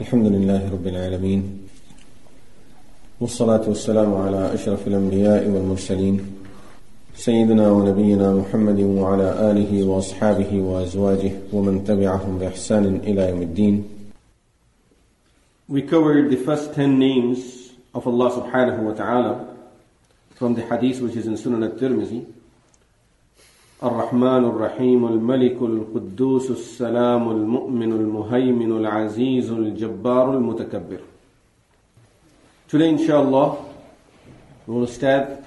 الحمد لله رب العالمين والصلاة والسلام على أشرف الأنبياء والمرسلين سيدنا ونبينا محمد وعلى آله وأصحابه وأزواجه ومن تبعهم بإحسان إلى يوم الدين. We covered the first ten names of Allah subhanahu wa ta'ala from the hadith which is in Sunan al-Tirmidhi. الرحمن الرحيم الملك القدوس السلام المؤمن المهيمن العزيز الجبار المتكبر Today inshallah we will start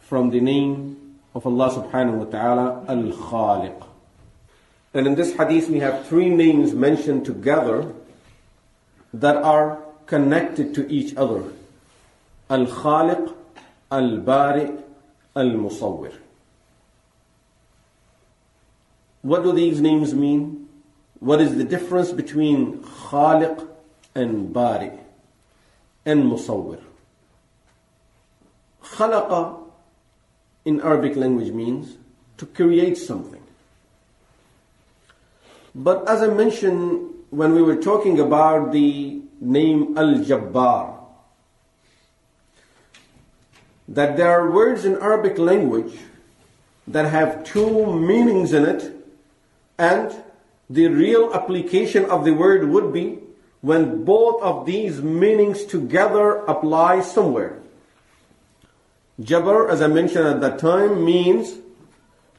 from the name of Allah subhanahu wa ta'ala Al-Khaliq And in this hadith we have three names mentioned together that are connected to each other Al-Khaliq, Al-Bari, Al-Musawwir What do these names mean? What is the difference between Khaliq and Bari and Musawwir? Khalaqa in Arabic language means to create something. But as I mentioned when we were talking about the name Al-Jabbar, that there are words in Arabic language that have two meanings in it and the real application of the word would be when both of these meanings together apply somewhere. Jabr, as I mentioned at that time, means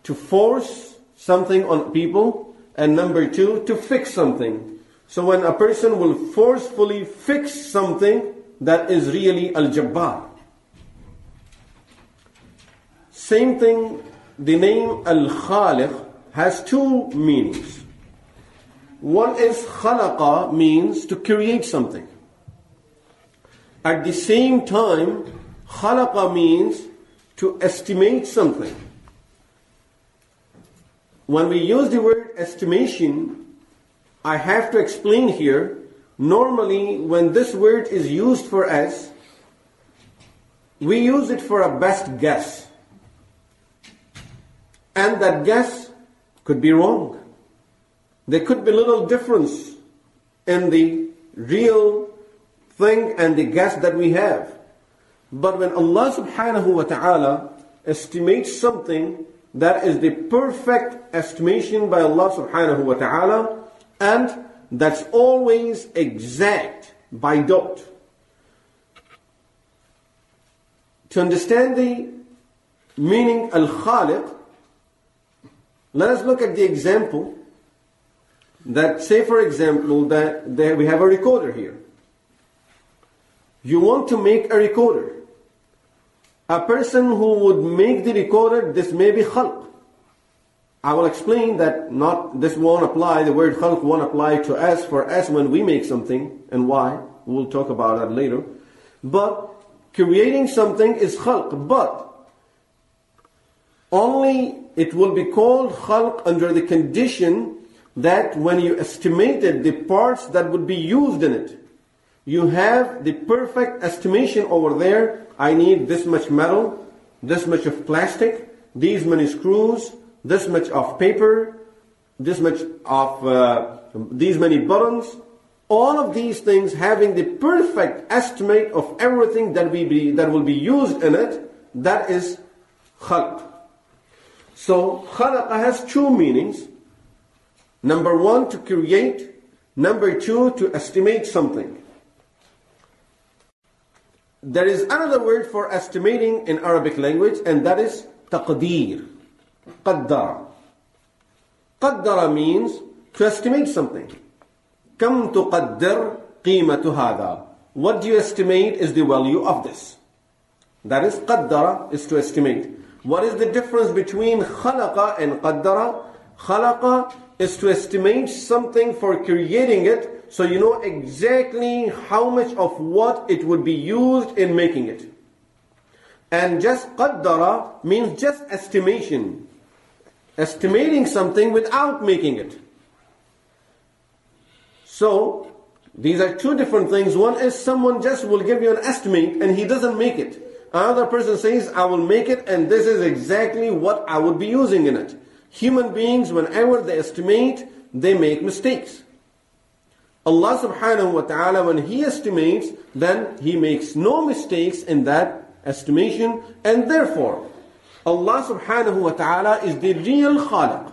to force something on people, and number two, to fix something. So when a person will forcefully fix something, that is really al-jabbar. Same thing, the name al-khaliq has two meanings. One is khalaqa means to create something. At the same time, khalaqa means to estimate something. When we use the word estimation, I have to explain here, normally when this word is used for us, we use it for a best guess. And that guess could be wrong. There could be little difference in the real thing and the guess that we have. But when Allah subhanahu wa ta'ala estimates something, that is the perfect estimation by Allah subhanahu wa ta'ala, and that's always exact by dot. To understand the meaning al-khaliq, let us look at the example that, say for example, that, that we have a recorder here. You want to make a recorder. A person who would make the recorder, this may be khalq. I will explain that not this won't apply, the word khalq won't apply to us for us when we make something and why. We'll talk about that later. But creating something is khalq, but only it will be called khalq under the condition that when you estimated the parts that would be used in it, you have the perfect estimation over there. I need this much metal, this much of plastic, these many screws, this much of paper, this much of uh, these many buttons. All of these things having the perfect estimate of everything that, we be, that will be used in it, that is khalq. So khalaqa has two meanings. Number one, to create. Number two, to estimate something. There is another word for estimating in Arabic language, and that is taqdeer. Qaddara. Qaddara means to estimate something. Kam tuqaddir qimatu hada. What do you estimate is the value of this? That is qaddara, is to estimate. What is the difference between khalaqa and qaddara? Khalaqa is to estimate something for creating it so you know exactly how much of what it would be used in making it. And just qaddara means just estimation. Estimating something without making it. So, these are two different things. One is someone just will give you an estimate and he doesn't make it. Another person says, I will make it and this is exactly what I would be using in it. Human beings, whenever they estimate, they make mistakes. Allah subhanahu wa ta'ala, when He estimates, then He makes no mistakes in that estimation, and therefore, Allah subhanahu wa ta'ala is the real khaliq.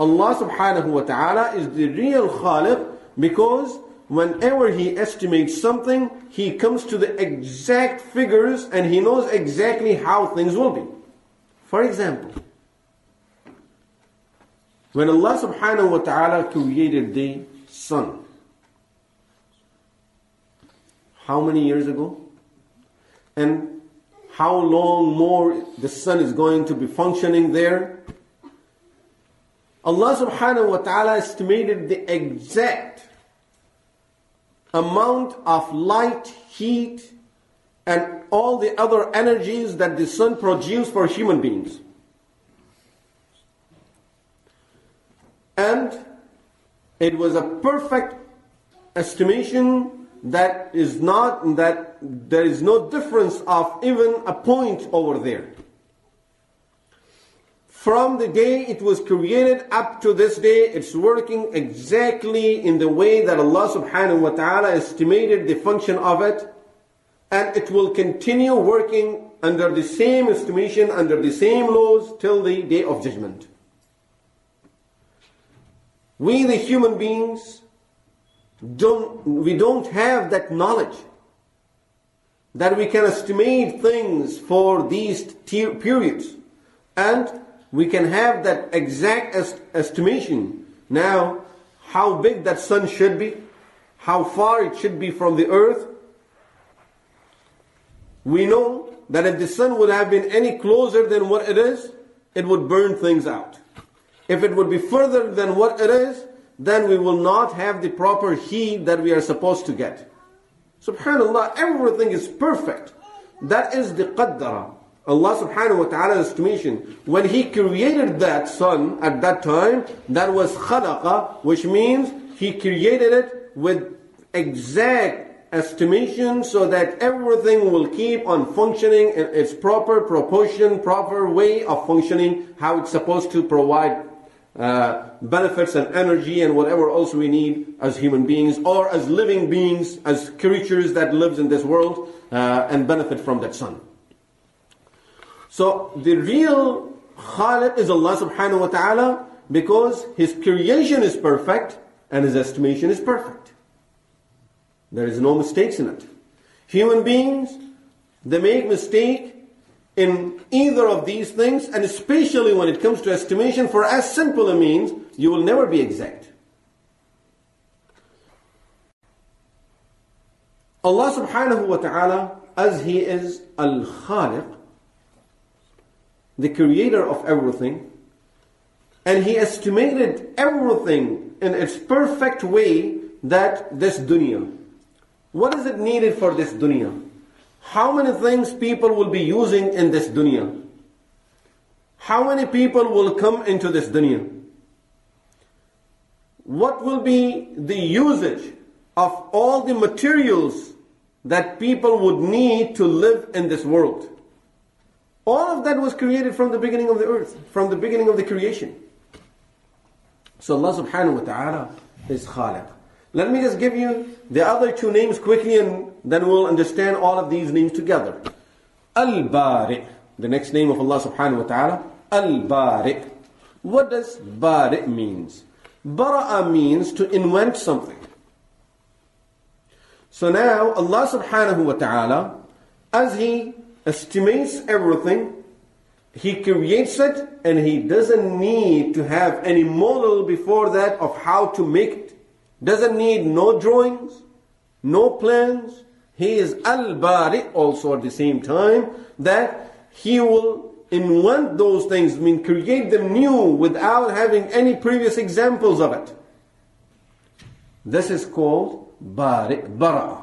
Allah subhanahu wa ta'ala is the real khaliq because whenever He estimates something, He comes to the exact figures and He knows exactly how things will be. For example, when Allah subhanahu wa ta'ala created the sun, how many years ago? And how long more the sun is going to be functioning there? Allah subhanahu wa ta'ala estimated the exact amount of light, heat, and all the other energies that the sun produces for human beings. And it was a perfect estimation that is not, that there is no difference of even a point over there. From the day it was created up to this day, it's working exactly in the way that Allah subhanahu wa ta'ala estimated the function of it. And it will continue working under the same estimation, under the same laws till the day of judgment. We, the human beings, don't, we don't have that knowledge that we can estimate things for these periods. And we can have that exact est estimation. Now, how big that sun should be, how far it should be from the earth. We know that if the sun would have been any closer than what it is, it would burn things out. If it would be further than what it is, then we will not have the proper heat that we are supposed to get. Subhanallah, everything is perfect. That is the qaddara. Allah subhanahu wa ta'ala's estimation. When He created that sun at that time, that was khalaqa, which means He created it with exact estimation so that everything will keep on functioning in its proper proportion, proper way of functioning, how it's supposed to provide uh, benefits and energy and whatever else we need as human beings or as living beings, as creatures that lives in this world uh, and benefit from that sun. So the real Khaliq is Allah subhanahu wa ta'ala because His creation is perfect and His estimation is perfect. There is no mistakes in it. Human beings, they make mistake in either of these things, and especially when it comes to estimation, for as simple a means, you will never be exact. Allah subhanahu wa ta'ala, as He is Al Khaliq, the creator of everything, and He estimated everything in its perfect way that this dunya. What is it needed for this dunya? how many things people will be using in this dunya? How many people will come into this dunya? What will be the usage of all the materials that people would need to live in this world? All of that was created from the beginning of the earth, from the beginning of the creation. So Allah subhanahu wa ta'ala is Khaliq. Let me just give you the other two names quickly and then we'll understand all of these names together. Al-Bari. The next name of Allah subhanahu wa ta'ala. Al-Bari. What does Bari means? Bara'a means to invent something. So now Allah subhanahu wa ta'ala, as He estimates everything, He creates it and He doesn't need to have any model before that of how to make it doesn't need no drawings, no plans. He is al-bari also at the same time that he will invent those things, I mean create them new without having any previous examples of it. This is called bari, bara.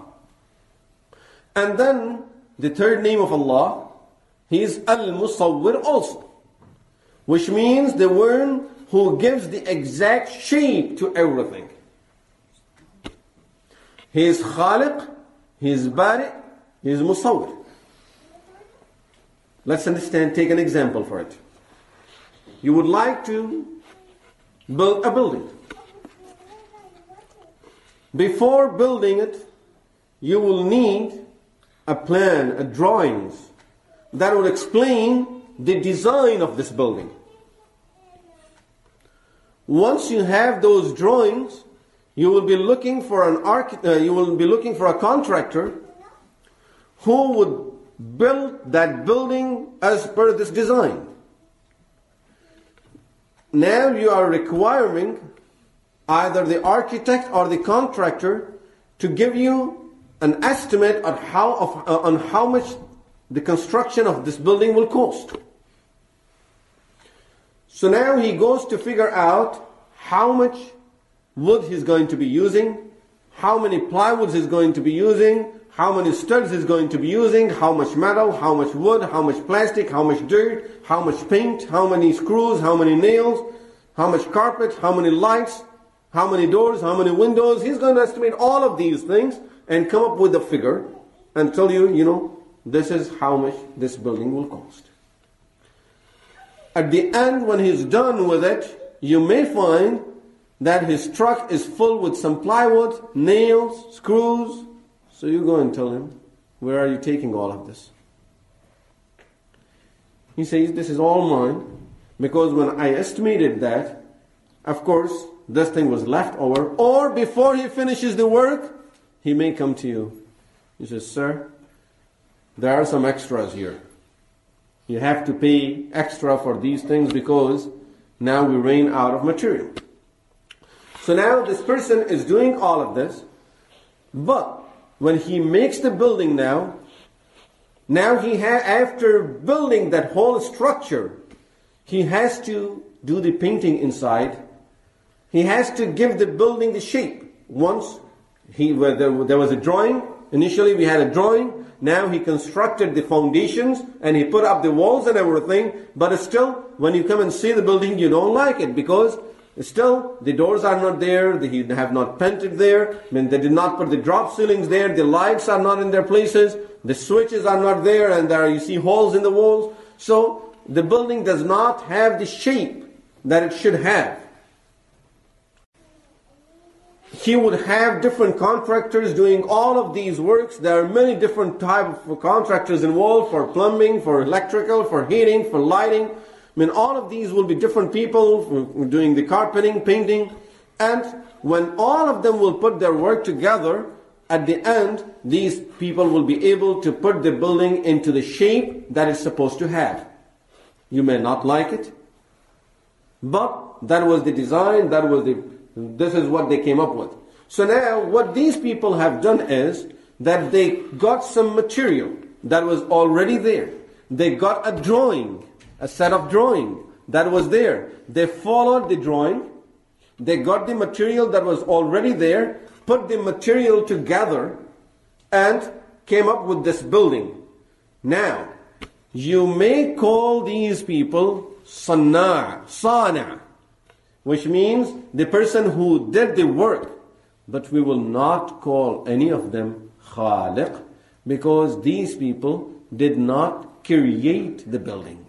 And then the third name of Allah, he is al-musawwir also. Which means the one who gives the exact shape to everything. He is Khaliq, He is Bari, He is Musawwir. Let's understand, take an example for it. You would like to build a building. Before building it, you will need a plan, a drawings that will explain the design of this building. Once you have those drawings, you will be looking for an arch- uh, you will be looking for a contractor who would build that building as per this design. Now you are requiring either the architect or the contractor to give you an estimate on how, of, uh, on how much the construction of this building will cost. So now he goes to figure out how much wood he's going to be using, how many plywoods he's going to be using, how many studs he's going to be using, how much metal, how much wood, how much plastic, how much dirt, how much paint, how many screws, how many nails, how much carpet, how many lights, how many doors, how many windows. He's going to estimate all of these things and come up with a figure and tell you, you know, this is how much this building will cost. At the end, when he's done with it, you may find that his truck is full with some plywood, nails, screws. So you go and tell him, where are you taking all of this? He says, this is all mine. Because when I estimated that, of course, this thing was left over. Or before he finishes the work, he may come to you. He says, sir, there are some extras here. You have to pay extra for these things because now we ran out of material. So now this person is doing all of this, but when he makes the building now, now he ha- after building that whole structure, he has to do the painting inside. He has to give the building the shape. Once he there, was a drawing. Initially, we had a drawing. Now he constructed the foundations and he put up the walls and everything. But still, when you come and see the building, you don't like it because Still, the doors are not there, they have not painted there, I mean, they did not put the drop ceilings there, the lights are not in their places, the switches are not there, and there you see holes in the walls. So, the building does not have the shape that it should have. He would have different contractors doing all of these works. There are many different types of contractors involved for plumbing, for electrical, for heating, for lighting. I mean, all of these will be different people doing the carpeting, painting, and when all of them will put their work together, at the end, these people will be able to put the building into the shape that it's supposed to have. You may not like it, but that was the design, that was the, this is what they came up with. So now, what these people have done is that they got some material that was already there. They got a drawing a set of drawing that was there. They followed the drawing, they got the material that was already there, put the material together, and came up with this building. Now, you may call these people sana, sana, which means the person who did the work, but we will not call any of them khaliq because these people did not create the building.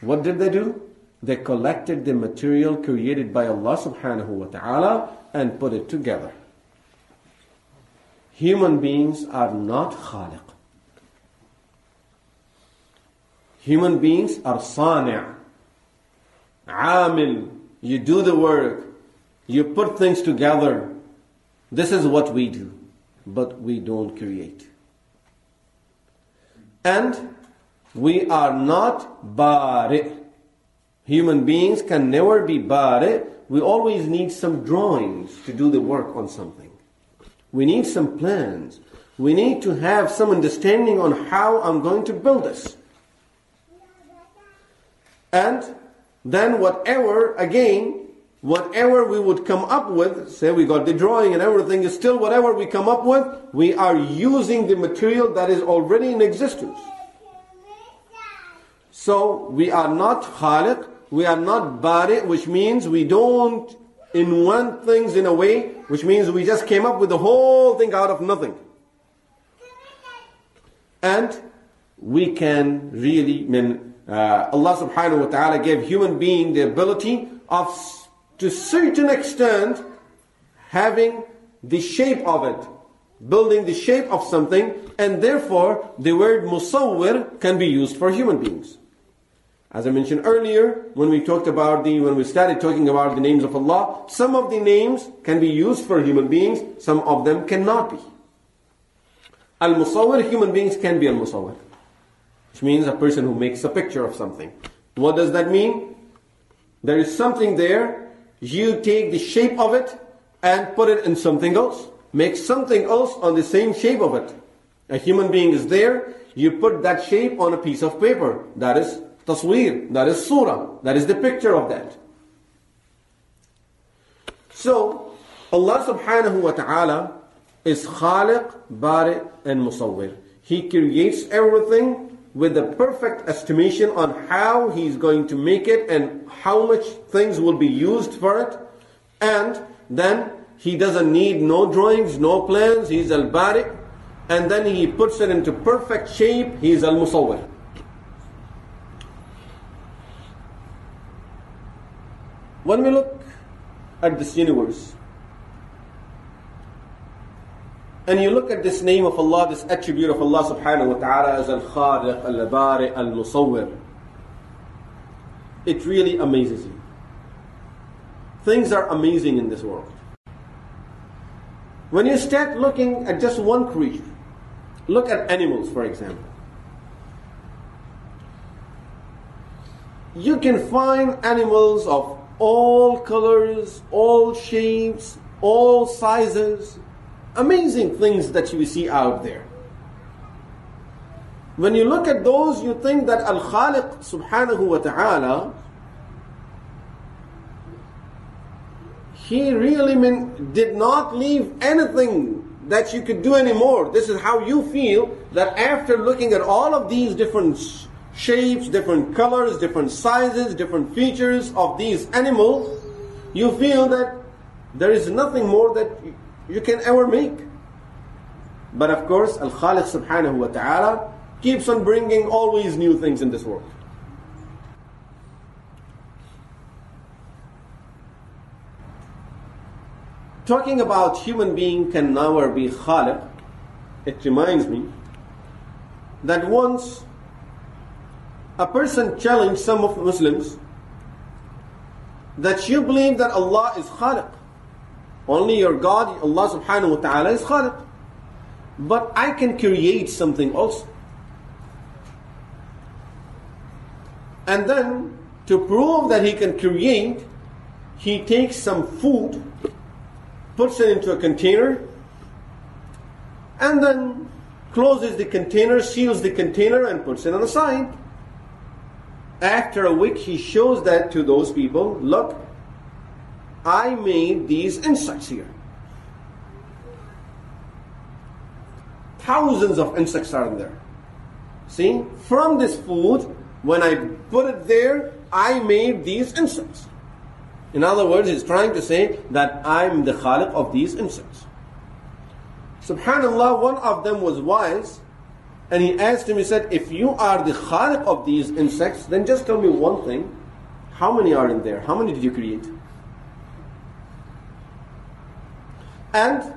What did they do? They collected the material created by Allah subhanahu wa ta'ala and put it together. Human beings are not khaliq. Human beings are sani'. Amil. You do the work. You put things together. This is what we do. But we don't create. And we are not bari. Human beings can never be bari. We always need some drawings to do the work on something. We need some plans. We need to have some understanding on how I'm going to build this. And then whatever, again, whatever we would come up with, say we got the drawing and everything, is still whatever we come up with, we are using the material that is already in existence. So we are not khaliq, we are not bari, which means we don't invent things in a way, which means we just came up with the whole thing out of nothing. And we can really, mean, uh, Allah subhanahu wa ta'ala gave human being the ability of, to certain extent, having the shape of it, building the shape of something, and therefore the word musawwir can be used for human beings. As I mentioned earlier, when we talked about the, when we started talking about the names of Allah, some of the names can be used for human beings, some of them cannot be. Al-Musawwir, human beings can be Al-Musawwir. Which means a person who makes a picture of something. What does that mean? There is something there, you take the shape of it and put it in something else. Make something else on the same shape of it. A human being is there, you put that shape on a piece of paper. That is tasweer, that is surah, that is the picture of that. So, Allah subhanahu wa ta'ala is Khaliq, Bari, and Musawwir. He creates everything with a perfect estimation on how He's going to make it and how much things will be used for it. And then He doesn't need no drawings, no plans. He's Al Bari. And then He puts it into perfect shape. He's Al Musawwir. When we look at this universe, and you look at this name of Allah, this attribute of Allah subhanahu wa ta'ala as Al-Khaliq, Al-Bari, Al-Musawwir, it really amazes you. Things are amazing in this world. When you start looking at just one creature, look at animals for example. You can find animals of all colors, all shapes, all sizes, amazing things that you see out there. When you look at those, you think that Al Khaliq subhanahu wa ta'ala, He really mean, did not leave anything that you could do anymore. This is how you feel that after looking at all of these different shapes, different colors, different sizes, different features of these animals, you feel that there is nothing more that you can ever make. But of course, Al Khaliq subhanahu wa ta'ala keeps on bringing always new things in this world. Talking about human being can never be Khaliq, it reminds me that once a person challenged some of Muslims that you believe that Allah is Khaliq. Only your God, Allah subhanahu wa ta'ala, is Khaliq. But I can create something also. And then, to prove that he can create, he takes some food, puts it into a container, and then closes the container, seals the container, and puts it on the side. After a week, he shows that to those people look, I made these insects here. Thousands of insects are in there. See, from this food, when I put it there, I made these insects. In other words, he's trying to say that I'm the Khaliq of these insects. Subhanallah, one of them was wise, and he asked him, he said, If you are the Khaliq of these insects, then just tell me one thing. How many are in there? How many did you create? And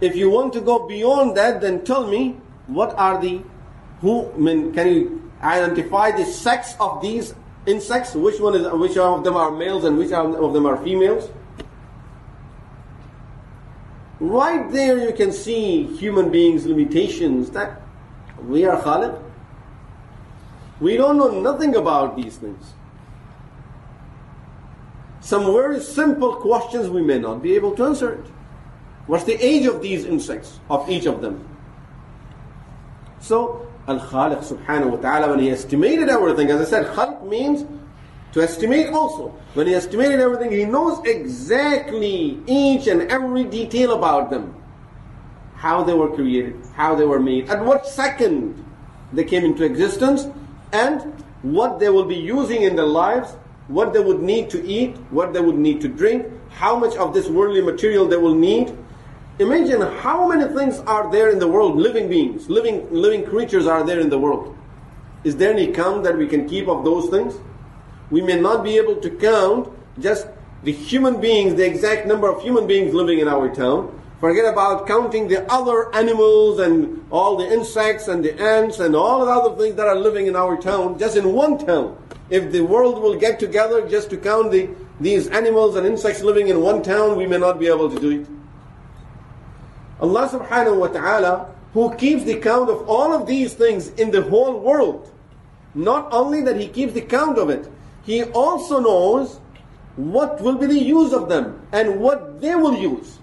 if you want to go beyond that, then tell me what are the who I mean, can you identify the sex of these insects? Which one is which of them are males and which of them are females? Right there you can see human beings' limitations that we are Khaliq. We don't know nothing about these things. Some very simple questions we may not be able to answer it. What's the age of these insects, of each of them? So, Al-Khaliq subhanahu wa ta'ala, when he estimated everything, as I said, Khalq means to estimate also. When he estimated everything, he knows exactly each and every detail about them. How they were created, how they were made, at what second they came into existence, and what they will be using in their lives, what they would need to eat, what they would need to drink, how much of this worldly material they will need, Imagine how many things are there in the world, living beings, living, living creatures are there in the world. Is there any count that we can keep of those things? We may not be able to count just the human beings, the exact number of human beings living in our town. Forget about counting the other animals and all the insects and the ants and all the other things that are living in our town, just in one town. If the world will get together just to count the, these animals and insects living in one town, we may not be able to do it. Allah subhanahu wa ta'ala, who keeps the count of all of these things in the whole world, not only that He keeps the count of it, He also knows what will be the use of them and what they will use.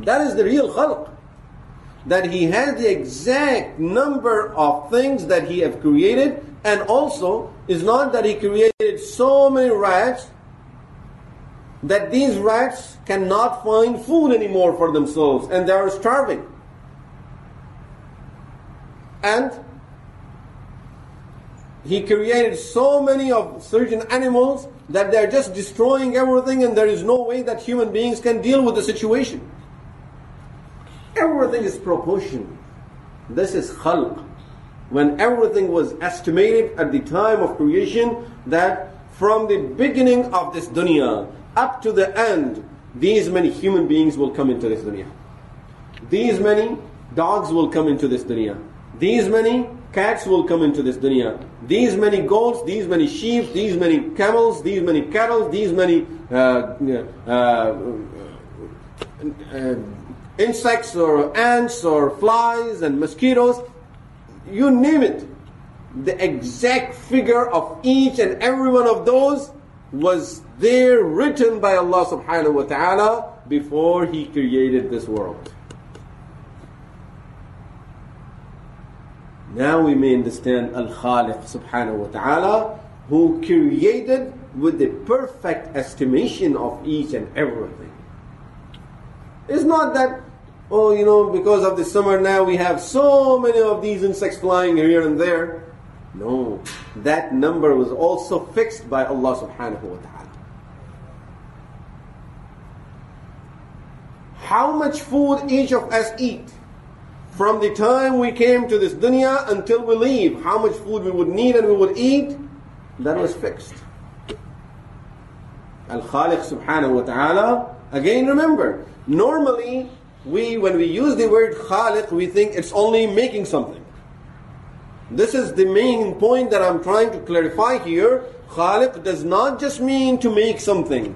That is the real khalq. That he has the exact number of things that he have created and also is not that he created so many rats that these rats cannot find food anymore for themselves and they are starving. And he created so many of certain animals that they're just destroying everything and there is no way that human beings can deal with the situation. Everything is proportion. This is khalq. When everything was estimated at the time of creation, that from the beginning of this dunya up to the end, these many human beings will come into this dunya. These many dogs will come into this dunya. These many cats will come into this dunya. These many goats, these many sheep, these many camels, these many cattle, these many uh, uh, uh, insects or ants or flies and mosquitoes, you name it. The exact figure of each and every one of those was there written by Allah subhanahu wa ta'ala before He created this world. Now we may understand Al Khaliq subhanahu wa ta'ala who created with the perfect estimation of each and everything. It's not that, oh, you know, because of the summer now we have so many of these insects flying here and there. No, that number was also fixed by Allah subhanahu wa ta'ala. How much food each of us eat from the time we came to this dunya until we leave, how much food we would need and we would eat, that was fixed. Al Khaliq subhanahu wa ta'ala, again remember, Normally, we when we use the word khaliq, we think it's only making something. This is the main point that I'm trying to clarify here. Khaliq does not just mean to make something.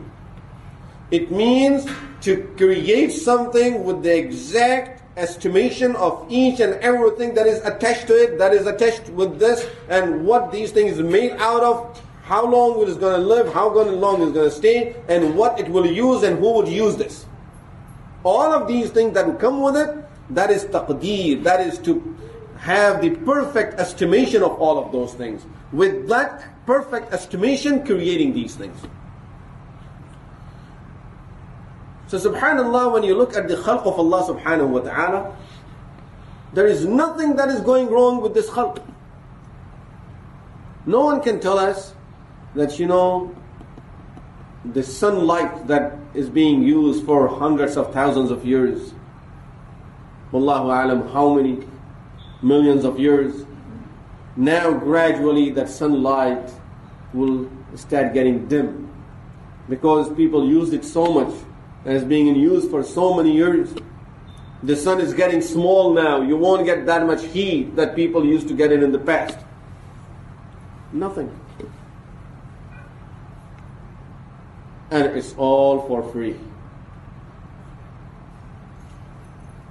It means to create something with the exact estimation of each and everything that is attached to it, that is attached with this, and what these things made out of, how long it is going to live, how long it is going to stay, and what it will use, and who would use this. All of these things that come with it, that is taqdeer, that is to have the perfect estimation of all of those things. With that perfect estimation, creating these things. So subhanAllah, when you look at the khalq of Allah subhanahu wa ta'ala, there is nothing that is going wrong with this khalq. No one can tell us that, you know, the sunlight that is being used for hundreds of thousands of years. Wallahu alam, how many millions of years. Now gradually that sunlight will start getting dim because people used it so much and it's being used for so many years. The sun is getting small now. You won't get that much heat that people used to get it in the past. Nothing. and it's all for free.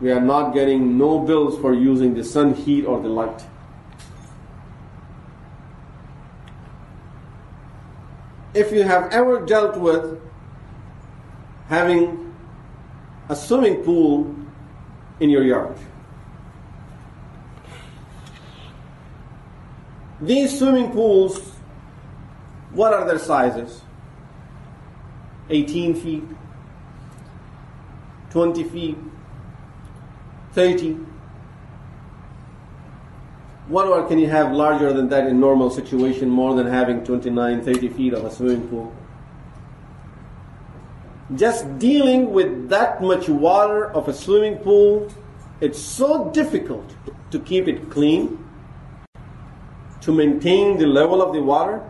We are not getting no bills for using the sun heat or the light. If you have ever dealt with having a swimming pool in your yard, these swimming pools, what are their sizes? 18 feet, 20 feet, 30. What more can you have larger than that in normal situation more than having 29, 30 feet of a swimming pool? Just dealing with that much water of a swimming pool, it's so difficult to keep it clean, to maintain the level of the water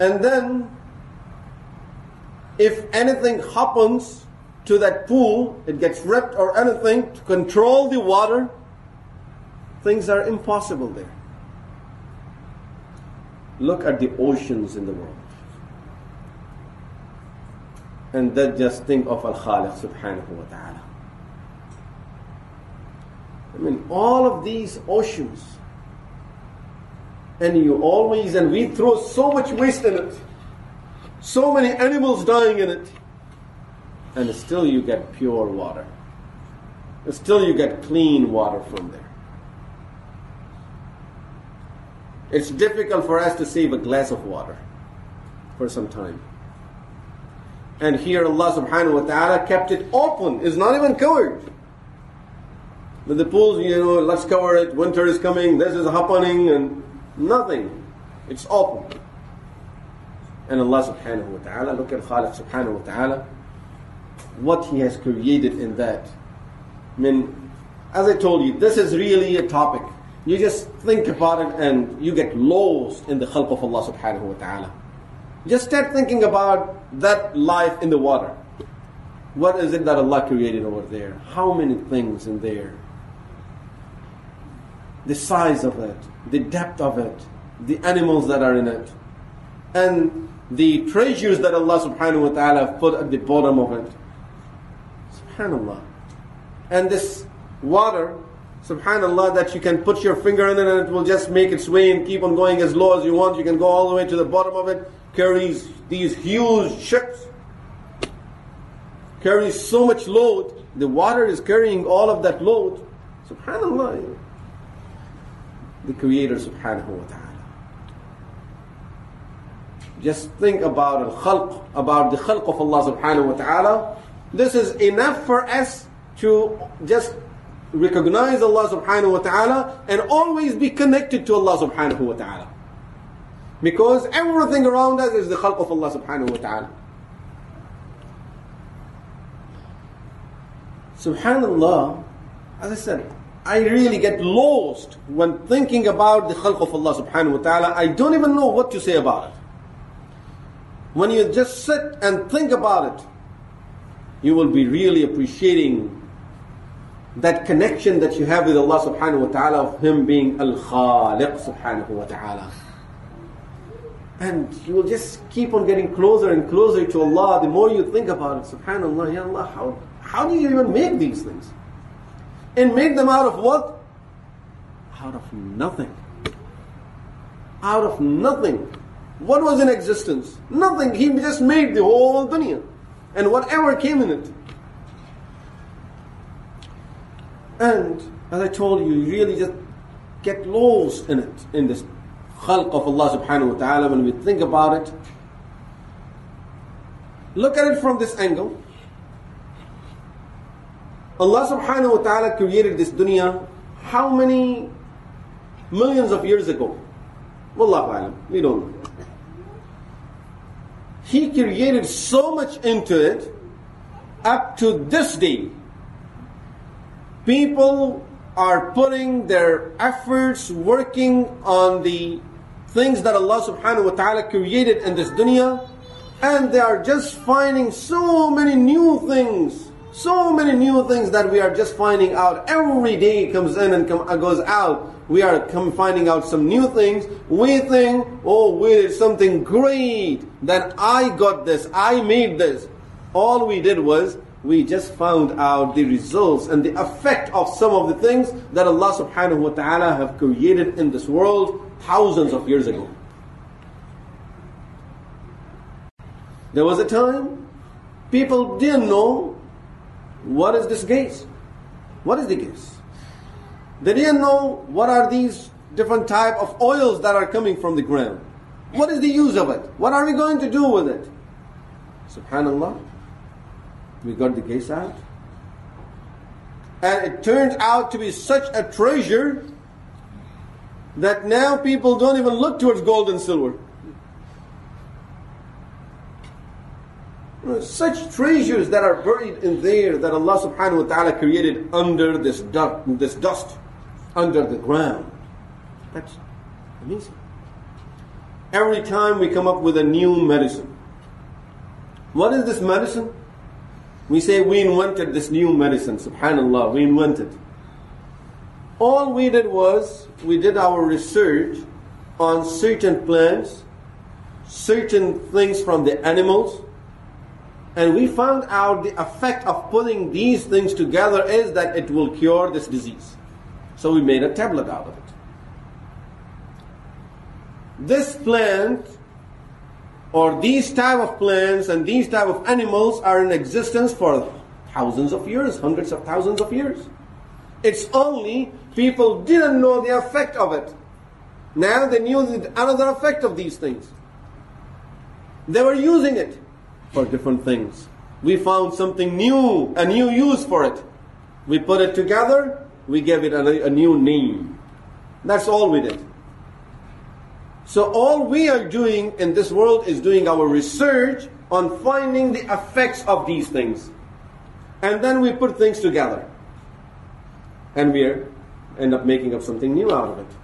And then, if anything happens to that pool, it gets ripped or anything to control the water, things are impossible there. Look at the oceans in the world. And then just think of Al Khaliq subhanahu wa ta'ala. I mean, all of these oceans, and you always, and we throw so much waste in it, so many animals dying in it, and still you get pure water. Still you get clean water from there. It's difficult for us to save a glass of water for some time. And here Allah subhanahu wa ta'ala kept it open, it's not even covered. But the pools, you know, let's cover it, winter is coming, this is happening, and nothing. It's open. And Allah subhanahu wa ta'ala, look at Khaliq subhanahu wa ta'ala, what He has created in that. I mean, as I told you, this is really a topic. You just think about it and you get lost in the khalq of Allah subhanahu wa ta'ala. Just start thinking about that life in the water. What is it that Allah created over there? How many things in there? The size of it, the depth of it, the animals that are in it, and the treasures that Allah subhanahu wa ta'ala put at the bottom of it. Subhanallah. And this water, subhanallah, that you can put your finger in it and it will just make its way and keep on going as low as you want. You can go all the way to the bottom of it, carries these huge ships, carries so much load. The water is carrying all of that load. Subhanallah. The Creator subhanahu wa ta'ala. Just think about al-khalq, about the khalq of Allah subhanahu wa ta'ala. This is enough for us to just recognize Allah subhanahu wa ta'ala and always be connected to Allah subhanahu wa ta'ala. Because everything around us is the khalq of Allah subhanahu wa ta'ala. Subhanallah, as I said, I really get lost when thinking about the khalq of Allah subhanahu wa ta'ala. I don't even know what to say about it. When you just sit and think about it, you will be really appreciating that connection that you have with Allah subhanahu wa ta'ala of Him being Al Khaliq subhanahu wa ta'ala. And you will just keep on getting closer and closer to Allah the more you think about it. Subhanallah, Ya Allah, how, how do you even make these things? And make them out of what? Out of nothing. Out of nothing. What was in existence? Nothing. He just made the whole dunya. And whatever came in it. And as I told you, you really just get lost in it, in this khalq of Allah subhanahu wa ta'ala when we think about it. Look at it from this angle. Allah subhanahu wa ta'ala created this dunya how many millions of years ago? Wallahu alam, we don't know. He created so much into it up to this day. People are putting their efforts working on the things that Allah subhanahu wa ta'ala created in this dunya and they are just finding so many new things so many new things that we are just finding out. Every day comes in and come, goes out. We are come finding out some new things. We think oh we did something great. That i got this. I made this. All we did was we just found out the results and the effect of some of the things that Allah subhanahu wa ta'ala have created in this world thousands of years ago. There was a time people didn't know what is this gas? What is the gas? They didn't know what are these different type of oils that are coming from the ground. What is the use of it? What are we going to do with it? Subhanallah. We got the gas out. And it turned out to be such a treasure that now people don't even look towards gold and silver. Such treasures that are buried in there that Allah subhanahu wa ta'ala created under this dust, this dust, under the ground. That's amazing. Every time we come up with a new medicine. What is this medicine? We say we invented this new medicine, subhanAllah, we invented. All we did was, we did our research on certain plants, certain things from the animals, and we found out the effect of putting these things together is that it will cure this disease. So we made a tablet out of it. This plant or these type of plants and these type of animals are in existence for thousands of years, hundreds of thousands of years. It's only people didn't know the effect of it. Now they knew the another effect of these things. They were using it for different things. We found something new, a new use for it. We put it together, we gave it a, a new name. That's all we did. So all we are doing in this world is doing our research on finding the effects of these things. And then we put things together. And we end up making up something new out of it.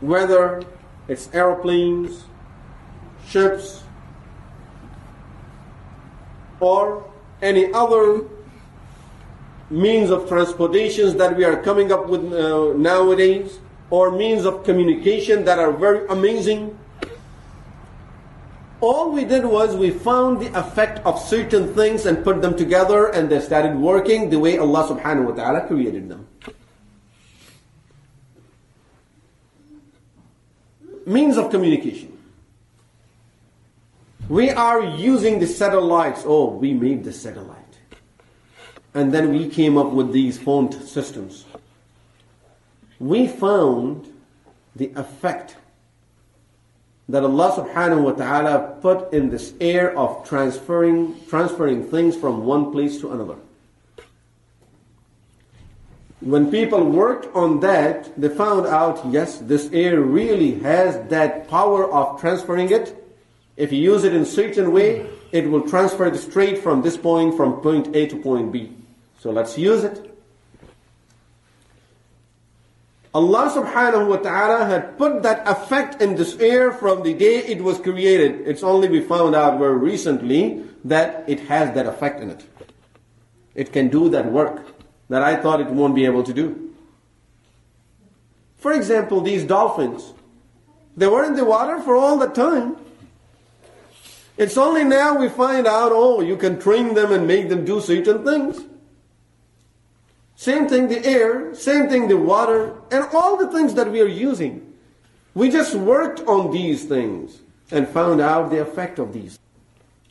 Whether it's aeroplanes, ships, or any other means of transportations that we are coming up with uh, nowadays, or means of communication that are very amazing. All we did was we found the effect of certain things and put them together and they started working the way Allah subhanahu wa ta'ala created them. Means of communication. We are using the satellites. Oh, we made the satellite. And then we came up with these phone systems. We found the effect that Allah subhanahu wa ta'ala put in this air of transferring, transferring things from one place to another. When people worked on that, they found out, yes, this air really has that power of transferring it. If you use it in a certain way, it will transfer it straight from this point, from point A to point B. So let's use it. Allah subhanahu wa ta'ala had put that effect in this air from the day it was created. It's only we found out very recently that it has that effect in it. It can do that work that I thought it won't be able to do. For example, these dolphins, they were in the water for all the time. It's only now we find out, oh, you can train them and make them do certain things. Same thing the air, same thing the water, and all the things that we are using. We just worked on these things and found out the effect of these.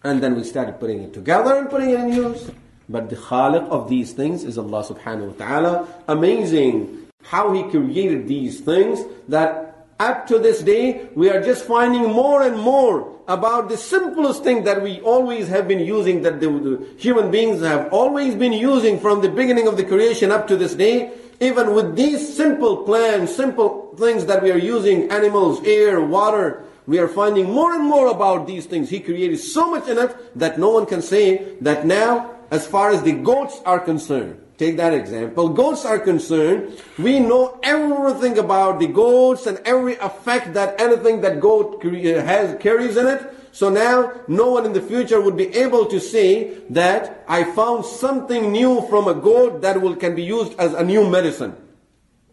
And then we started putting it together and putting it in use. But the khaliq of these things is Allah subhanahu wa ta'ala. Amazing how He created these things that up to this day, we are just finding more and more about the simplest thing that we always have been using, that the, the, human beings have always been using from the beginning of the creation up to this day. Even with these simple plans, simple things that we are using, animals, air, water, we are finding more and more about these things. He created so much in it that no one can say that now, as far as the goats are concerned, Take that example. Goats are concerned. We know everything about the goats and every effect that anything that goat uh, has carries in it. So now no one in the future would be able to say that I found something new from a goat that will can be used as a new medicine.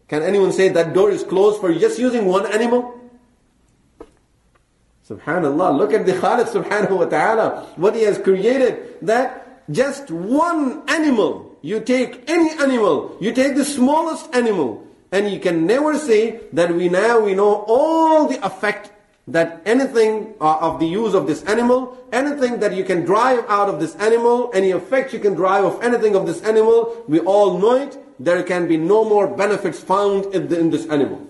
Can anyone say that door is closed for just using one animal? Subhanallah. Look at the Khaliq subhanahu wa ta'ala. What he has created that just one animal you take any animal, you take the smallest animal, and you can never say that we now we know all the effect that anything uh, of the use of this animal, anything that you can drive out of this animal, any effect you can drive of anything of this animal, we all know it. There can be no more benefits found in, the, in this animal.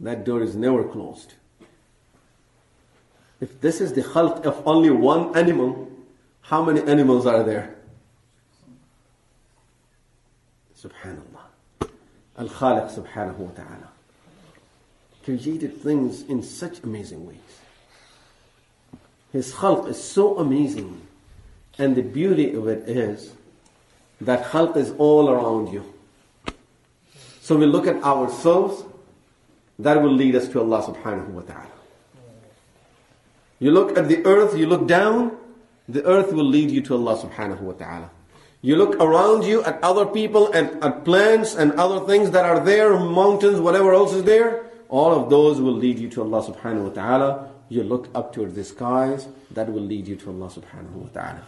That door is never closed. If this is the khalq of only one animal, how many animals are there? Subhanallah. Al-Khaliq subhanahu wa ta'ala created things in such amazing ways. His khalq is so amazing. And the beauty of it is that khalq is all around you. So we look at ourselves, that will lead us to Allah subhanahu wa ta'ala. You look at the earth, you look down, the earth will lead you to Allah subhanahu wa ta'ala. You look around you at other people and at plants and other things that are there, mountains, whatever else is there, all of those will lead you to Allah subhanahu wa ta'ala. You look up toward the skies, that will lead you to Allah subhanahu wa ta'ala.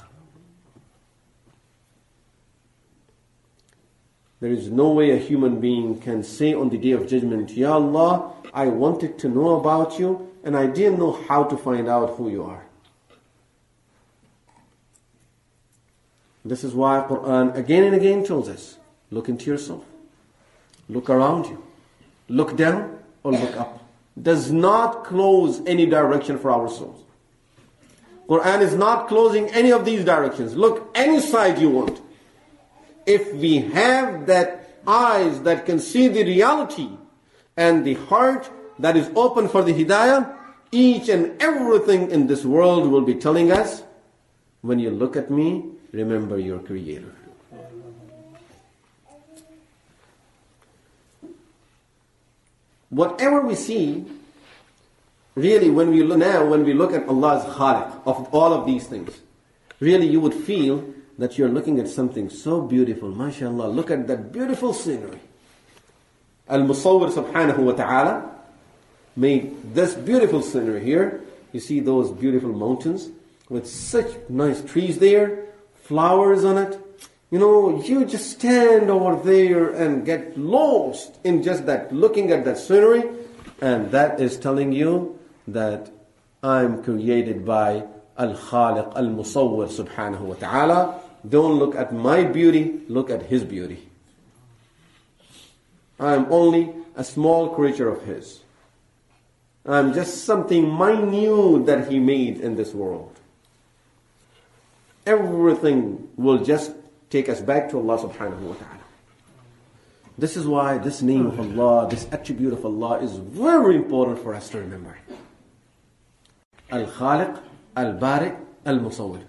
There is no way a human being can say on the day of judgment, Ya Allah, I wanted to know about you and I didn't know how to find out who you are. This is why Quran again and again tells us, look into yourself. Look around you. Look down or look up. Does not close any direction for our souls. Quran is not closing any of these directions. Look any side you want. If we have that eyes that can see the reality and the heart that is open for the hidayah, each and everything in this world will be telling us, when you look at me, remember your creator. Whatever we see, really when we now when we look at Allah's khaliq of all of these things, really you would feel that you're looking at something so beautiful. MashaAllah, look at that beautiful scenery. Al-Musawwir subhanahu wa ta'ala made this beautiful scenery here. You see those beautiful mountains with such nice trees there, flowers on it. You know, you just stand over there and get lost in just that, looking at that scenery, and that is telling you that I'm created by Al-Khaliq, Al-Musawwir subhanahu wa ta'ala. Don't look at my beauty, look at His beauty. I am only a small creature of His. I am just something minute that He made in this world. Everything will just take us back to Allah subhanahu wa ta'ala. This is why this name of Allah, this attribute of Allah is very important for us to remember. Al-Khaliq, Al-Bari, Al-Musawwir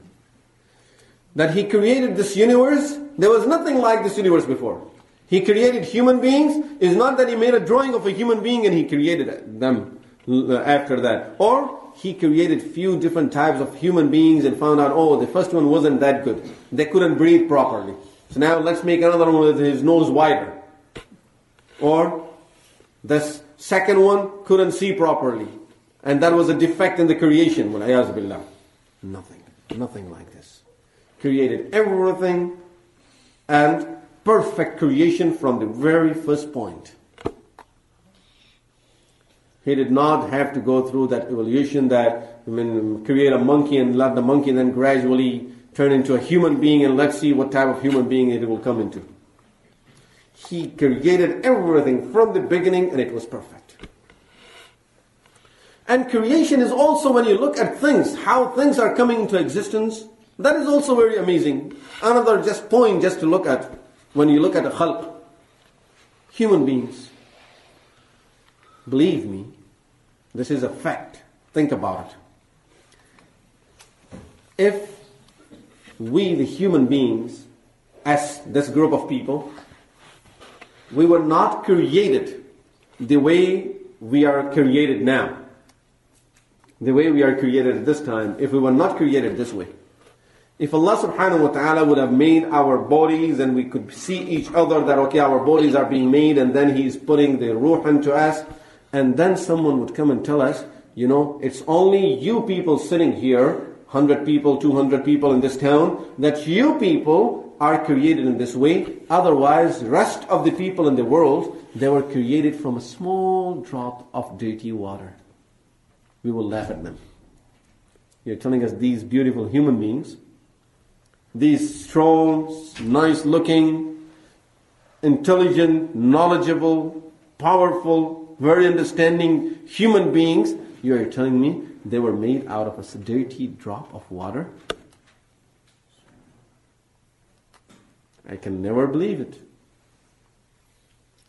that he created this universe. There was nothing like this universe before. He created human beings. It's not that he made a drawing of a human being and he created them Uh, after that. Or he created few different types of human beings and found out, oh, the first one wasn't that good. They couldn't breathe properly. So now let's make another one with his nose wider. Or this second one couldn't see properly. And that was a defect in the creation. Ayazbillah. Nothing. Nothing like this created everything and perfect creation from the very first point. He did not have to go through that evolution that I mean, create a monkey and let the monkey then gradually turn into a human being and let's see what type of human being it will come into. He created everything from the beginning and it was perfect. And creation is also when you look at things, how things are coming into existence, that is also very amazing. Another just point just to look at when you look at a khalq. Human beings. Believe me, this is a fact. Think about it. If we, the human beings, as this group of people, we were not created the way we are created now, the way we are created at this time, if we were not created this way, if Allah subhanahu wa ta'ala would have made our bodies and we could see each other that okay our bodies are being made and then He's putting the ruh into us and then someone would come and tell us, you know, it's only you people sitting here, 100 people, 200 people in this town, that you people are created in this way. Otherwise, rest of the people in the world, they were created from a small drop of dirty water. We will laugh at them. You're telling us these beautiful human beings, these strong, nice looking, intelligent, knowledgeable, powerful, very understanding human beings, you are telling me they were made out of a dirty drop of water? I can never believe it.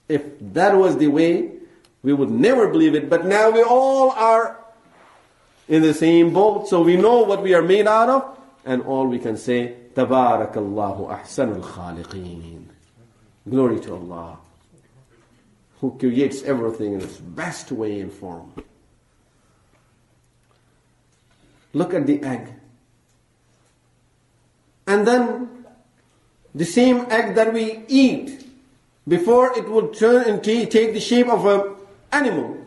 If that was the way, we would never believe it. But now we all are in the same boat, so we know what we are made out of, and all we can say, Tabarakallahu ahsanul khaliqeen. Glory to Allah who creates everything in its best way and form. Look at the egg. And then the same egg that we eat before it will turn and take the shape of an animal.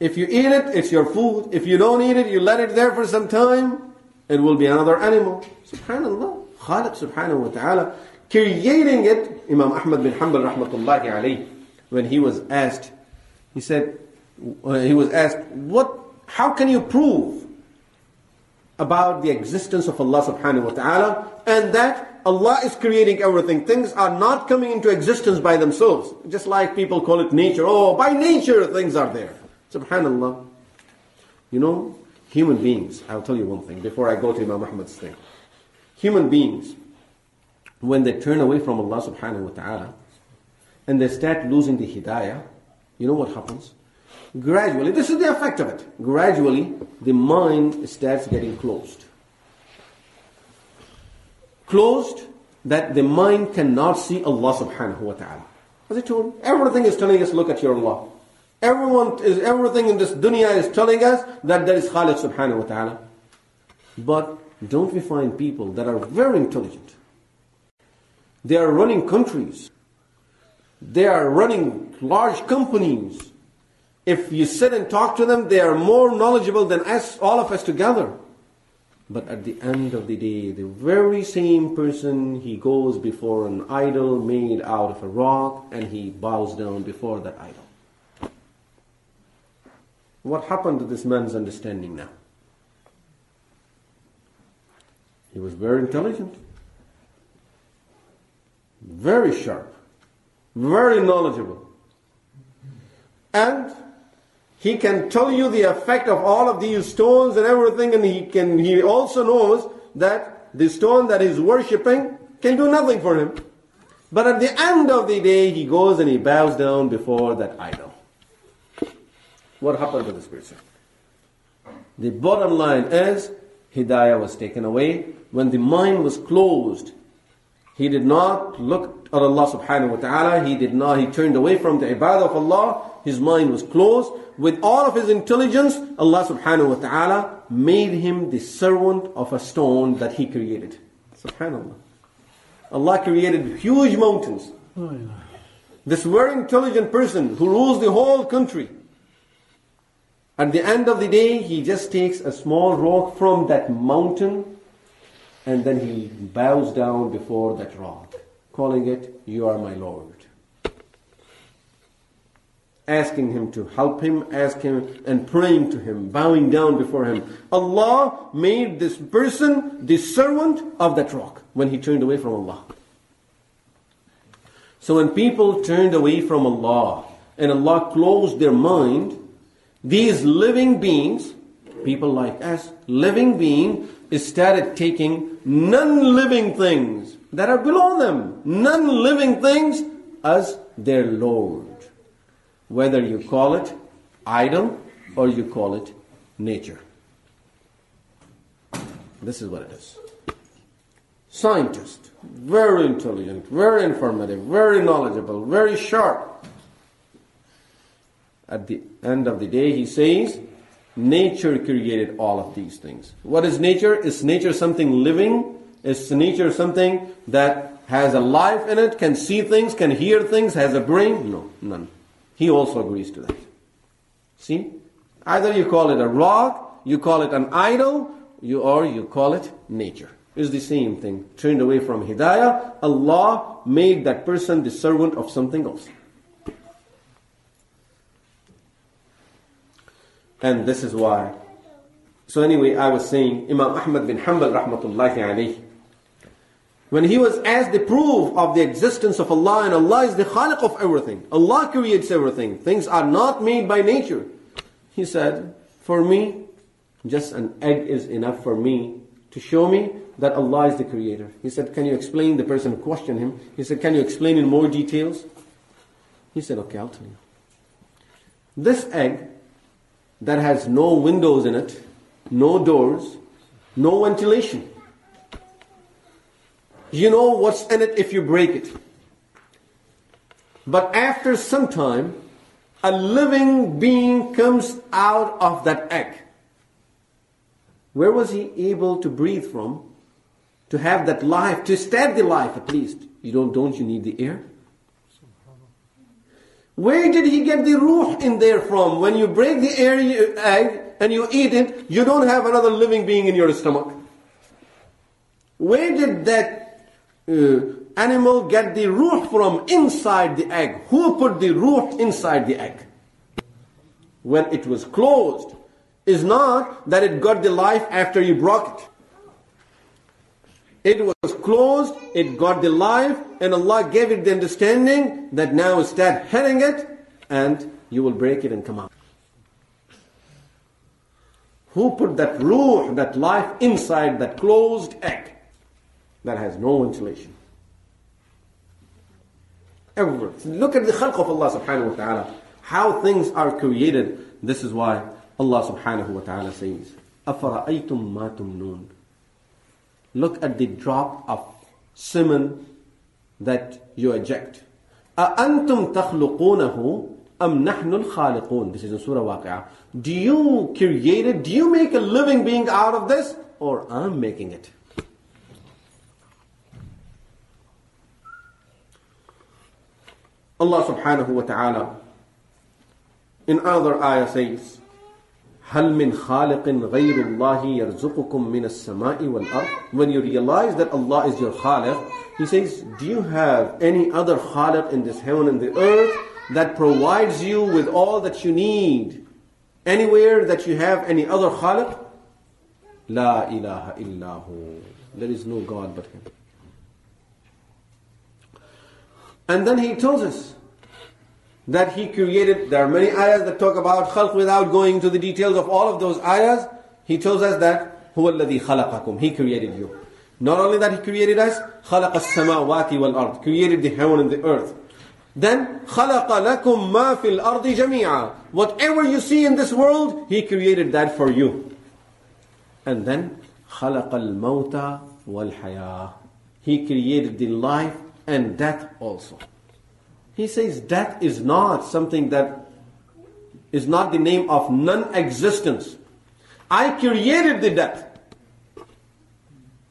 If you eat it, it's your food. If you don't eat it, you let it there for some time, it will be another animal. Subhanallah. Khaliq subhanahu wa ta'ala creating it. Imam Ahmad bin Hanbal rahmatullahi alayhi, when he was asked, he said, uh, he was asked, what, how can you prove about the existence of Allah subhanahu wa ta'ala and that Allah is creating everything. Things are not coming into existence by themselves. Just like people call it nature. Oh, by nature things are there. Subhanallah. You know, human beings, I'll tell you one thing before I go to Imam Ahmad's thing. Human beings, when they turn away from Allah subhanahu wa ta'ala and they start losing the hidayah, you know what happens? Gradually, this is the effect of it. Gradually, the mind starts getting closed. Closed that the mind cannot see Allah subhanahu wa ta'ala. As I told everything is telling us, look at your Allah. Everyone is, everything in this dunya is telling us that there is Khaliq subhanahu wa ta'ala. But don't we find people that are very intelligent? They are running countries. They are running large companies. If you sit and talk to them, they are more knowledgeable than us, all of us together. But at the end of the day, the very same person, he goes before an idol made out of a rock and he bows down before that idol. What happened to this man's understanding now? He was very intelligent, very sharp, very knowledgeable. And he can tell you the effect of all of these stones and everything, and he can he also knows that the stone that he's worshipping can do nothing for him. But at the end of the day, he goes and he bows down before that idol. What happened to this person? The bottom line is Hidayah was taken away. When the mind was closed, he did not look Allah subhanahu wa ta'ala. He did not, he turned away from the ibadah of Allah. His mind was closed. With all of his intelligence, Allah subhanahu wa ta'ala made him the servant of a stone that he created. Subhanallah. Allah created huge mountains. This very intelligent person who rules the whole country. At the end of the day, he just takes a small rock from that mountain and then he bows down before that rock, calling it, You are my Lord. Asking him to help him, asking him and praying to him, bowing down before him. Allah made this person the servant of that rock when he turned away from Allah. So when people turned away from Allah and Allah closed their mind, these living beings, people like us, living being, started taking non-living things that are below them, non-living things as their Lord. Whether you call it idol or you call it nature. This is what it is. Scientist, very intelligent, very informative, very knowledgeable, very sharp. At the end of the day, he says, Nature created all of these things. What is nature? Is nature something living? Is nature something that has a life in it, can see things, can hear things, has a brain? No, none. He also agrees to that. See? Either you call it a rock, you call it an idol, you, or you call it nature. It's the same thing. Turned away from Hidayah, Allah made that person the servant of something else. And this is why. So anyway, I was saying, Imam Ahmad bin Hanbal rahmatullahi alayhi, when he was asked the proof of the existence of Allah and Allah is the khaliq of everything. Allah creates everything. Things are not made by nature. He said, for me, just an egg is enough for me to show me that Allah is the creator. He said, can you explain, the person who questioned him, he said, can you explain in more details? He said, okay, I'll tell you. This egg that has no windows in it, no doors, no ventilation. You know what's in it if you break it. But after some time, a living being comes out of that egg. Where was he able to breathe from? To have that life, to start the life at least. You don't, don't you need the air? Where did he get the ruh in there from? When you break the air, egg and you eat it, you don't have another living being in your stomach. Where did that uh, animal get the ruh from inside the egg? Who put the ruh inside the egg? When it was closed, is not that it got the life after you broke it. It was closed, it got the life, and Allah gave it the understanding that now start hitting it, and you will break it and come out. Who put that ruh, that life inside that closed egg that has no ventilation? Everywhere. Look at the khalq of Allah subhanahu wa ta'ala. How things are created. This is why Allah subhanahu wa ta'ala says, أَفَرَأَيْتُم مَا تُمْنُونَ Look at the drop of semen that you eject. أَأَنْتُمْ تَخْلُقُونَهُ أَمْ نَحْنُ الْخَالِقُونَ This is in Surah Waqi'ah. Do you create it? Do you make a living being out of this? Or I'm making it? Allah subhanahu wa ta'ala in other ayah says, هل من خالق غير الله يرزقكم من السماء والأرض When you realize that Allah is your khaliq, He says, do you have any other khaliq in this heaven and the earth that provides you with all that you need? Anywhere that you have any other khaliq? La ilaha illahu. There is no God but Him. And then He tells us, that he created. There are many ayahs that talk about khalq without going into the details of all of those ayahs. He tells us that هو الذي خلقكم. He created you. Not only that he created us, خلق السماوات والأرض. Created the heaven and the earth. Then خلق لكم ما في الأرض جميعا. Whatever you see in this world, he created that for you. And then خلق الموت والحياة. He created the life and death also. He says death is not something that is not the name of non-existence. I created the death.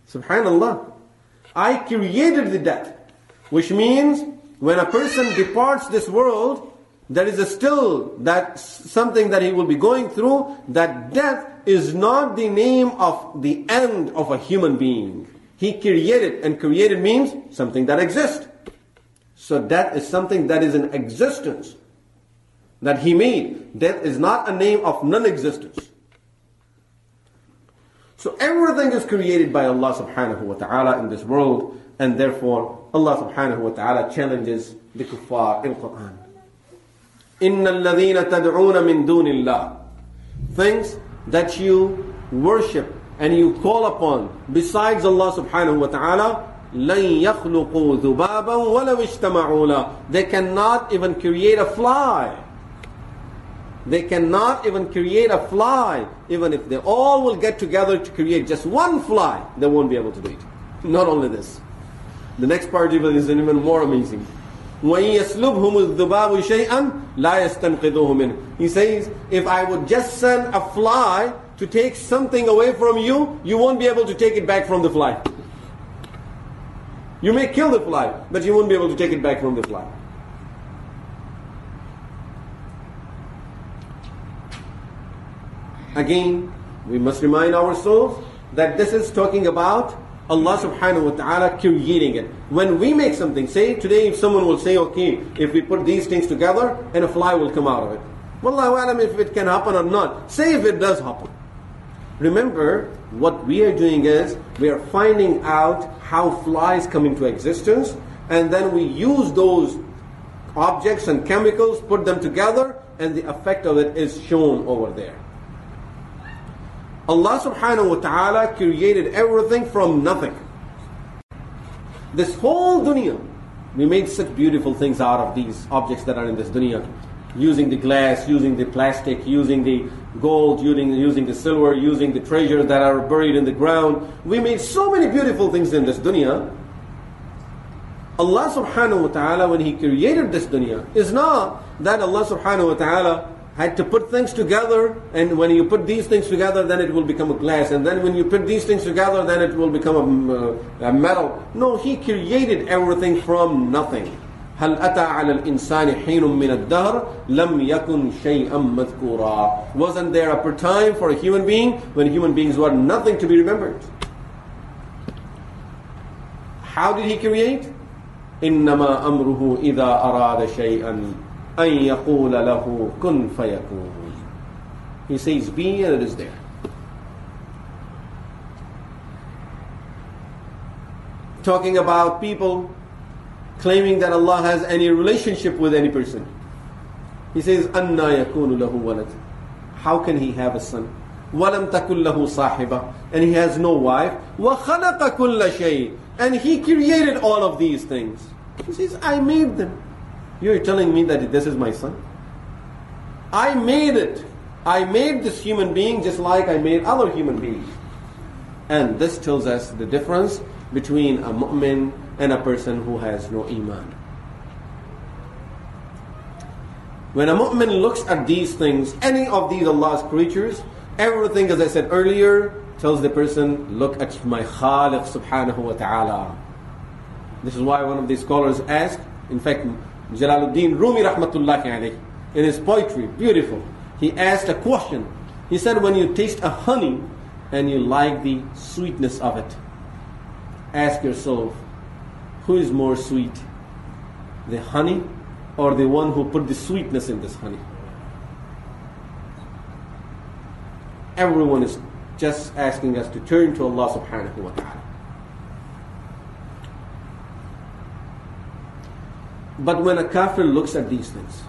Subhanallah. I created the death. Which means when a person departs this world, there is still that something that he will be going through, that death is not the name of the end of a human being. He created, and created means something that exists. So death is something that is in existence that he made. Death is not a name of non-existence. So everything is created by Allah subhanahu wa ta'ala in this world and therefore Allah subhanahu wa ta'ala challenges the kuffar in Quran. إِنَّ الَّذِينَ تَدْعُونَ مِن دُونِ اللَّهِ Things that you worship and you call upon besides Allah subhanahu wa ta'ala لن يخلقوا ذبابا ولو اجتمعوا له. They cannot even create a fly. They cannot even create a fly. Even if they all will get together to create just one fly, they won't be able to do it. Not only this. The next part even is even more amazing. وَإِن يَسْلُبْهُمُ الذُّبَابُ شَيْئًا لَا يَسْتَنْقِذُوهُ مِنْهُ He says, if I would just send a fly to take something away from you, you won't be able to take it back from the fly. You may kill the fly, but you won't be able to take it back from the fly. Again, we must remind ourselves that this is talking about Allah subhanahu wa ta'ala creating it. When we make something, say today if someone will say, okay, if we put these things together and a fly will come out of it. Wallahu alam if it can happen or not. Say if it does happen. Remember, what we are doing is we are finding out how flies come into existence and then we use those objects and chemicals, put them together, and the effect of it is shown over there. Allah subhanahu wa ta'ala created everything from nothing. This whole dunya, we made such beautiful things out of these objects that are in this dunya using the glass, using the plastic, using the gold, using, using the silver, using the treasures that are buried in the ground. We made so many beautiful things in this dunya. Allah subhanahu wa ta'ala, when He created this dunya, is not that Allah subhanahu wa ta'ala had to put things together, and when you put these things together, then it will become a glass, and then when you put these things together, then it will become a, a metal. No, He created everything from nothing. هل أتى على الإنسان حين من الدهر لم يكن شيئا مذكورا Wasn't there a time for a human being when human beings were nothing to be remembered? How did he create? إنما أمره إذا أراد شيئا أن يقول له كن فيكون He says be and it is there. Talking about people claiming that Allah has any relationship with any person. He says, أَنَّا يَكُونُ لَهُ وَلَدٍ How can he have a son? وَلَمْ تَكُنْ لَهُ صَاحِبًا And he has no wife. وَخَلَقَ كُلَّ شَيْءٍ And he created all of these things. He says, I made them. You're telling me that this is my son? I made it. I made this human being just like I made other human beings. And this tells us the difference between a mu'min and a person who has no iman. When a mu'min looks at these things, any of these Allah's creatures, everything as I said earlier, tells the person, look at my Khaliq subhanahu wa ta'ala. This is why one of these scholars asked, in fact, Jalaluddin Rumi rahmatullahi alayhi, in his poetry, beautiful, he asked a question. He said, when you taste a honey and you like the sweetness of it, ask yourself, who is more sweet? The honey or the one who put the sweetness in this honey? Everyone is just asking us to turn to Allah subhanahu wa ta'ala. But when a kafir looks at these things,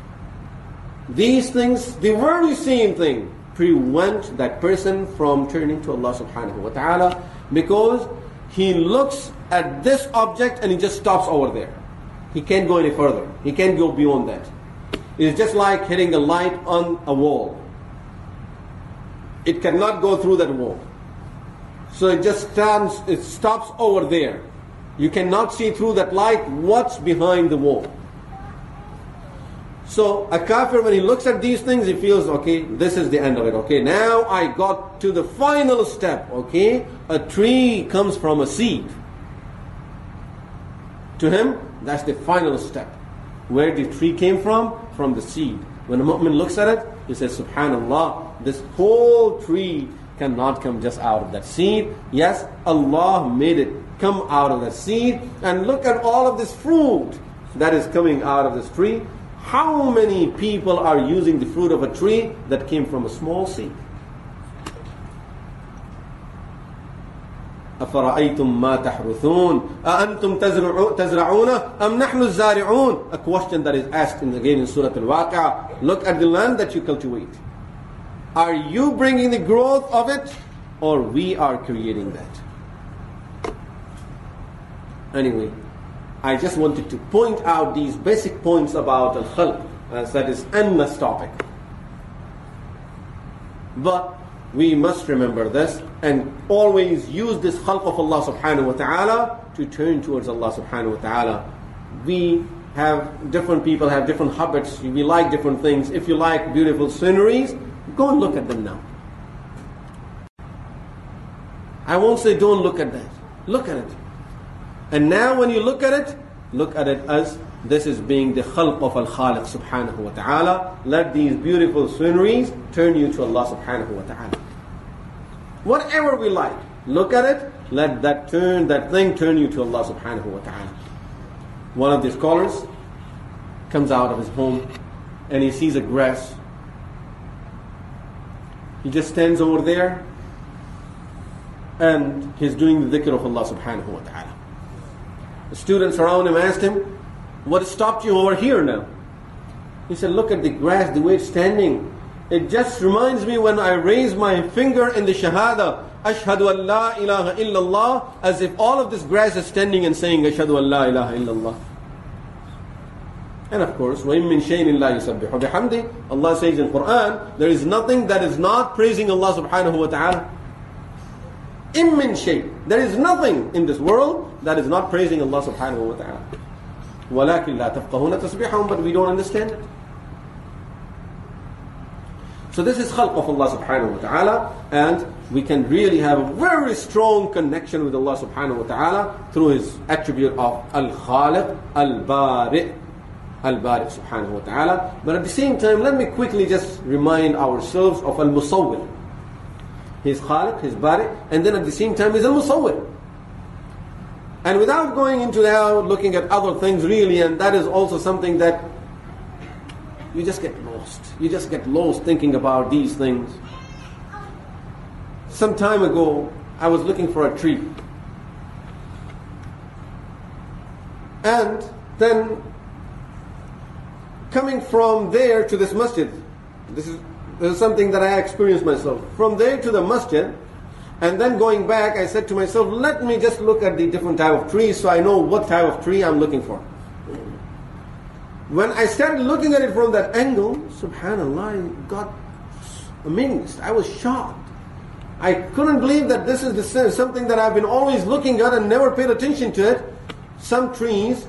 these things, the very same thing, prevent that person from turning to Allah subhanahu wa ta'ala because he looks at this object and he just stops over there. He can't go any further. He can't go beyond that. It's just like hitting a light on a wall. It cannot go through that wall. So it just stands, it stops over there. You cannot see through that light what's behind the wall. So a kafir, when he looks at these things, he feels, okay, this is the end of it. Okay, now I got to the final step. Okay, a tree comes from a seed. To him, that's the final step. Where the tree came from? From the seed. When a mu'min looks at it, he says, Subhanallah, this whole tree cannot come just out of that seed. Yes, Allah made it come out of that seed. And look at all of this fruit that is coming out of this tree. How many people are using the fruit of a tree that came from a small seed? أفرأيتم ما تحرثون أأنتم تزرعون أم نحن الزارعون A question that is asked in, again in Surah Al-Waqi'ah Look at the land that you cultivate Are you bringing the growth of it or we are creating that? Anyway, I just wanted to point out these basic points about Al-Khalq as uh, that is endless topic. But we must remember this and always use this khalq of Allah subhanahu wa ta'ala to turn towards Allah subhanahu wa ta'ala. We have different people have different habits. We like different things. If you like beautiful sceneries, go and look at them now. I won't say don't look at that. Look at it. And now when you look at it, look at it as this is being the khalq of al-khaliq subhanahu wa ta'ala. Let these beautiful sceneries turn you to Allah subhanahu wa ta'ala. Whatever we like, look at it, let that turn, that thing turn you to Allah subhanahu wa ta'ala. One of the scholars comes out of his home and he sees a grass. He just stands over there and he's doing the dhikr of Allah subhanahu wa ta'ala. The students around him asked him, What stopped you over here now? He said, Look at the grass, the way it's standing. It just reminds me when I raise my finger in the Shahada, Ashhadu an la ilaha illallah, as if all of this grass is standing and saying Ashhadu an la ilaha illallah. And of course, وَإِن مِّن شَيْءٍ لَا يُسَبِّحُ بِحَمْدِ Allah says in Quran, there is nothing that is not praising Allah subhanahu wa ta'ala. إِن مِّن شَيْءٍ There is nothing in this world that is not praising Allah subhanahu wa ta'ala. ولكن لا تفقهون تسبيحهم but we don't understand it. So this is khalq of Allah subhanahu wa ta'ala and we can really have a very strong connection with Allah subhanahu wa ta'ala through his attribute of al-khaliq, al-bari' al-bari subhanahu wa ta'ala. But at the same time, let me quickly just remind ourselves of al-musawwir. His khaliq, his bari, and then at the same time, he's al-musawwir. And without going into now looking at other things really, and that is also something that you just get lost. You just get lost thinking about these things. Some time ago, I was looking for a tree. And then coming from there to this masjid, this is, this is something that I experienced myself. From there to the masjid, and then going back, I said to myself, let me just look at the different type of trees so I know what type of tree I'm looking for. When I started looking at it from that angle, subhanAllah, I got amazed. I was shocked. I couldn't believe that this is the, something that I've been always looking at and never paid attention to it. Some trees,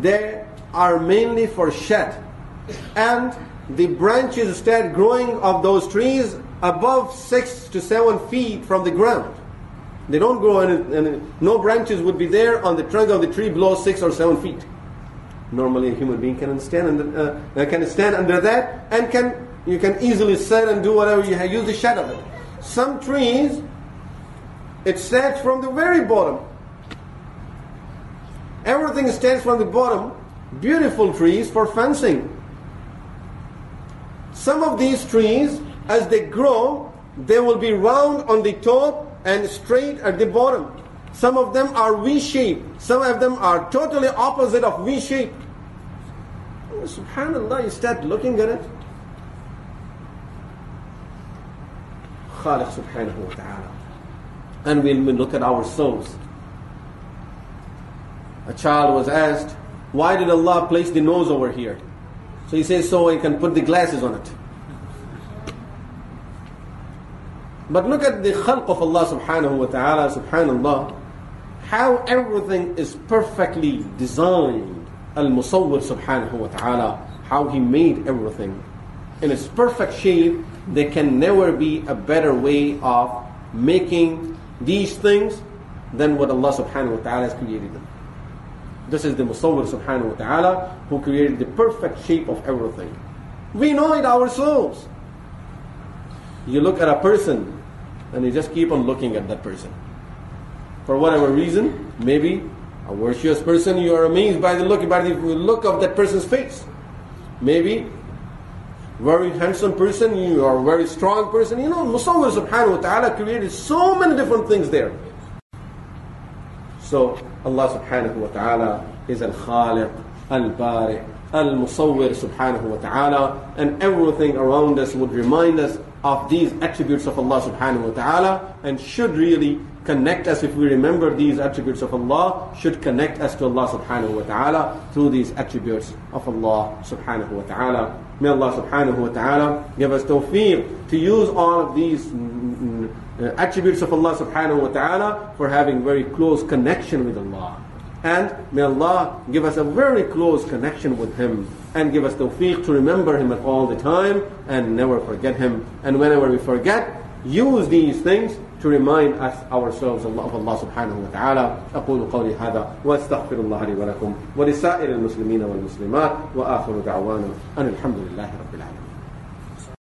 they are mainly for shed. And the branches start growing of those trees above six to seven feet from the ground. They don't grow and, no branches would be there on the trunk of the tree below six or seven feet. Normally, a human being can stand under, uh, can stand under that and can you can easily sit and do whatever you have, use the shadow of it. Some trees, it starts from the very bottom. Everything starts from the bottom. Beautiful trees for fencing. Some of these trees as they grow, they will be round on the top and straight at the bottom. Some of them are V-shaped. Some of them are totally opposite of V-shaped. Subhanallah, you start looking at it. Khaliq subhanahu wa ta'ala. And when we look at ourselves, a child was asked, why did Allah place the nose over here? So he says, so he can put the glasses on it. But look at the khalq of Allah subhanahu wa ta'ala, subhanallah, how everything is perfectly designed. Al-Musawwir subhanahu wa ta'ala, how He made everything. In its perfect shape, there can never be a better way of making these things than what Allah subhanahu wa ta'ala has created them. This is the Musawwir subhanahu wa ta'ala who created the perfect shape of everything. We know it ourselves. You look at a person and you just keep on looking at that person. For whatever reason, maybe a virtuous person, you are amazed by the look, by the look of that person's face. Maybe very handsome person, you are a very strong person. You know, Musawwir subhanahu wa ta'ala created so many different things there. So Allah subhanahu wa ta'ala is al-Khaliq, al-Bari, al-Musawwir subhanahu wa ta'ala, and everything around us would remind us of these attributes of Allah subhanahu wa ta'ala and should really connect us if we remember these attributes of Allah should connect us to Allah subhanahu wa ta'ala through these attributes of Allah subhanahu wa ta'ala may Allah subhanahu wa ta'ala give us tawfiq to use all of these mm, mm, attributes of Allah subhanahu wa ta'ala for having very close connection with Allah and may Allah give us a very close connection with Him and give us tawfiq to remember Him at all the time and never forget Him. And whenever we forget, use these things to remind us ourselves of Allah subhanahu wa ta'ala. أقول قولي هذا وأستغفر الله لي ولكم ولسائر المسلمين والمسلمات وآخر دعوانا أن الحمد لله رب العالمين.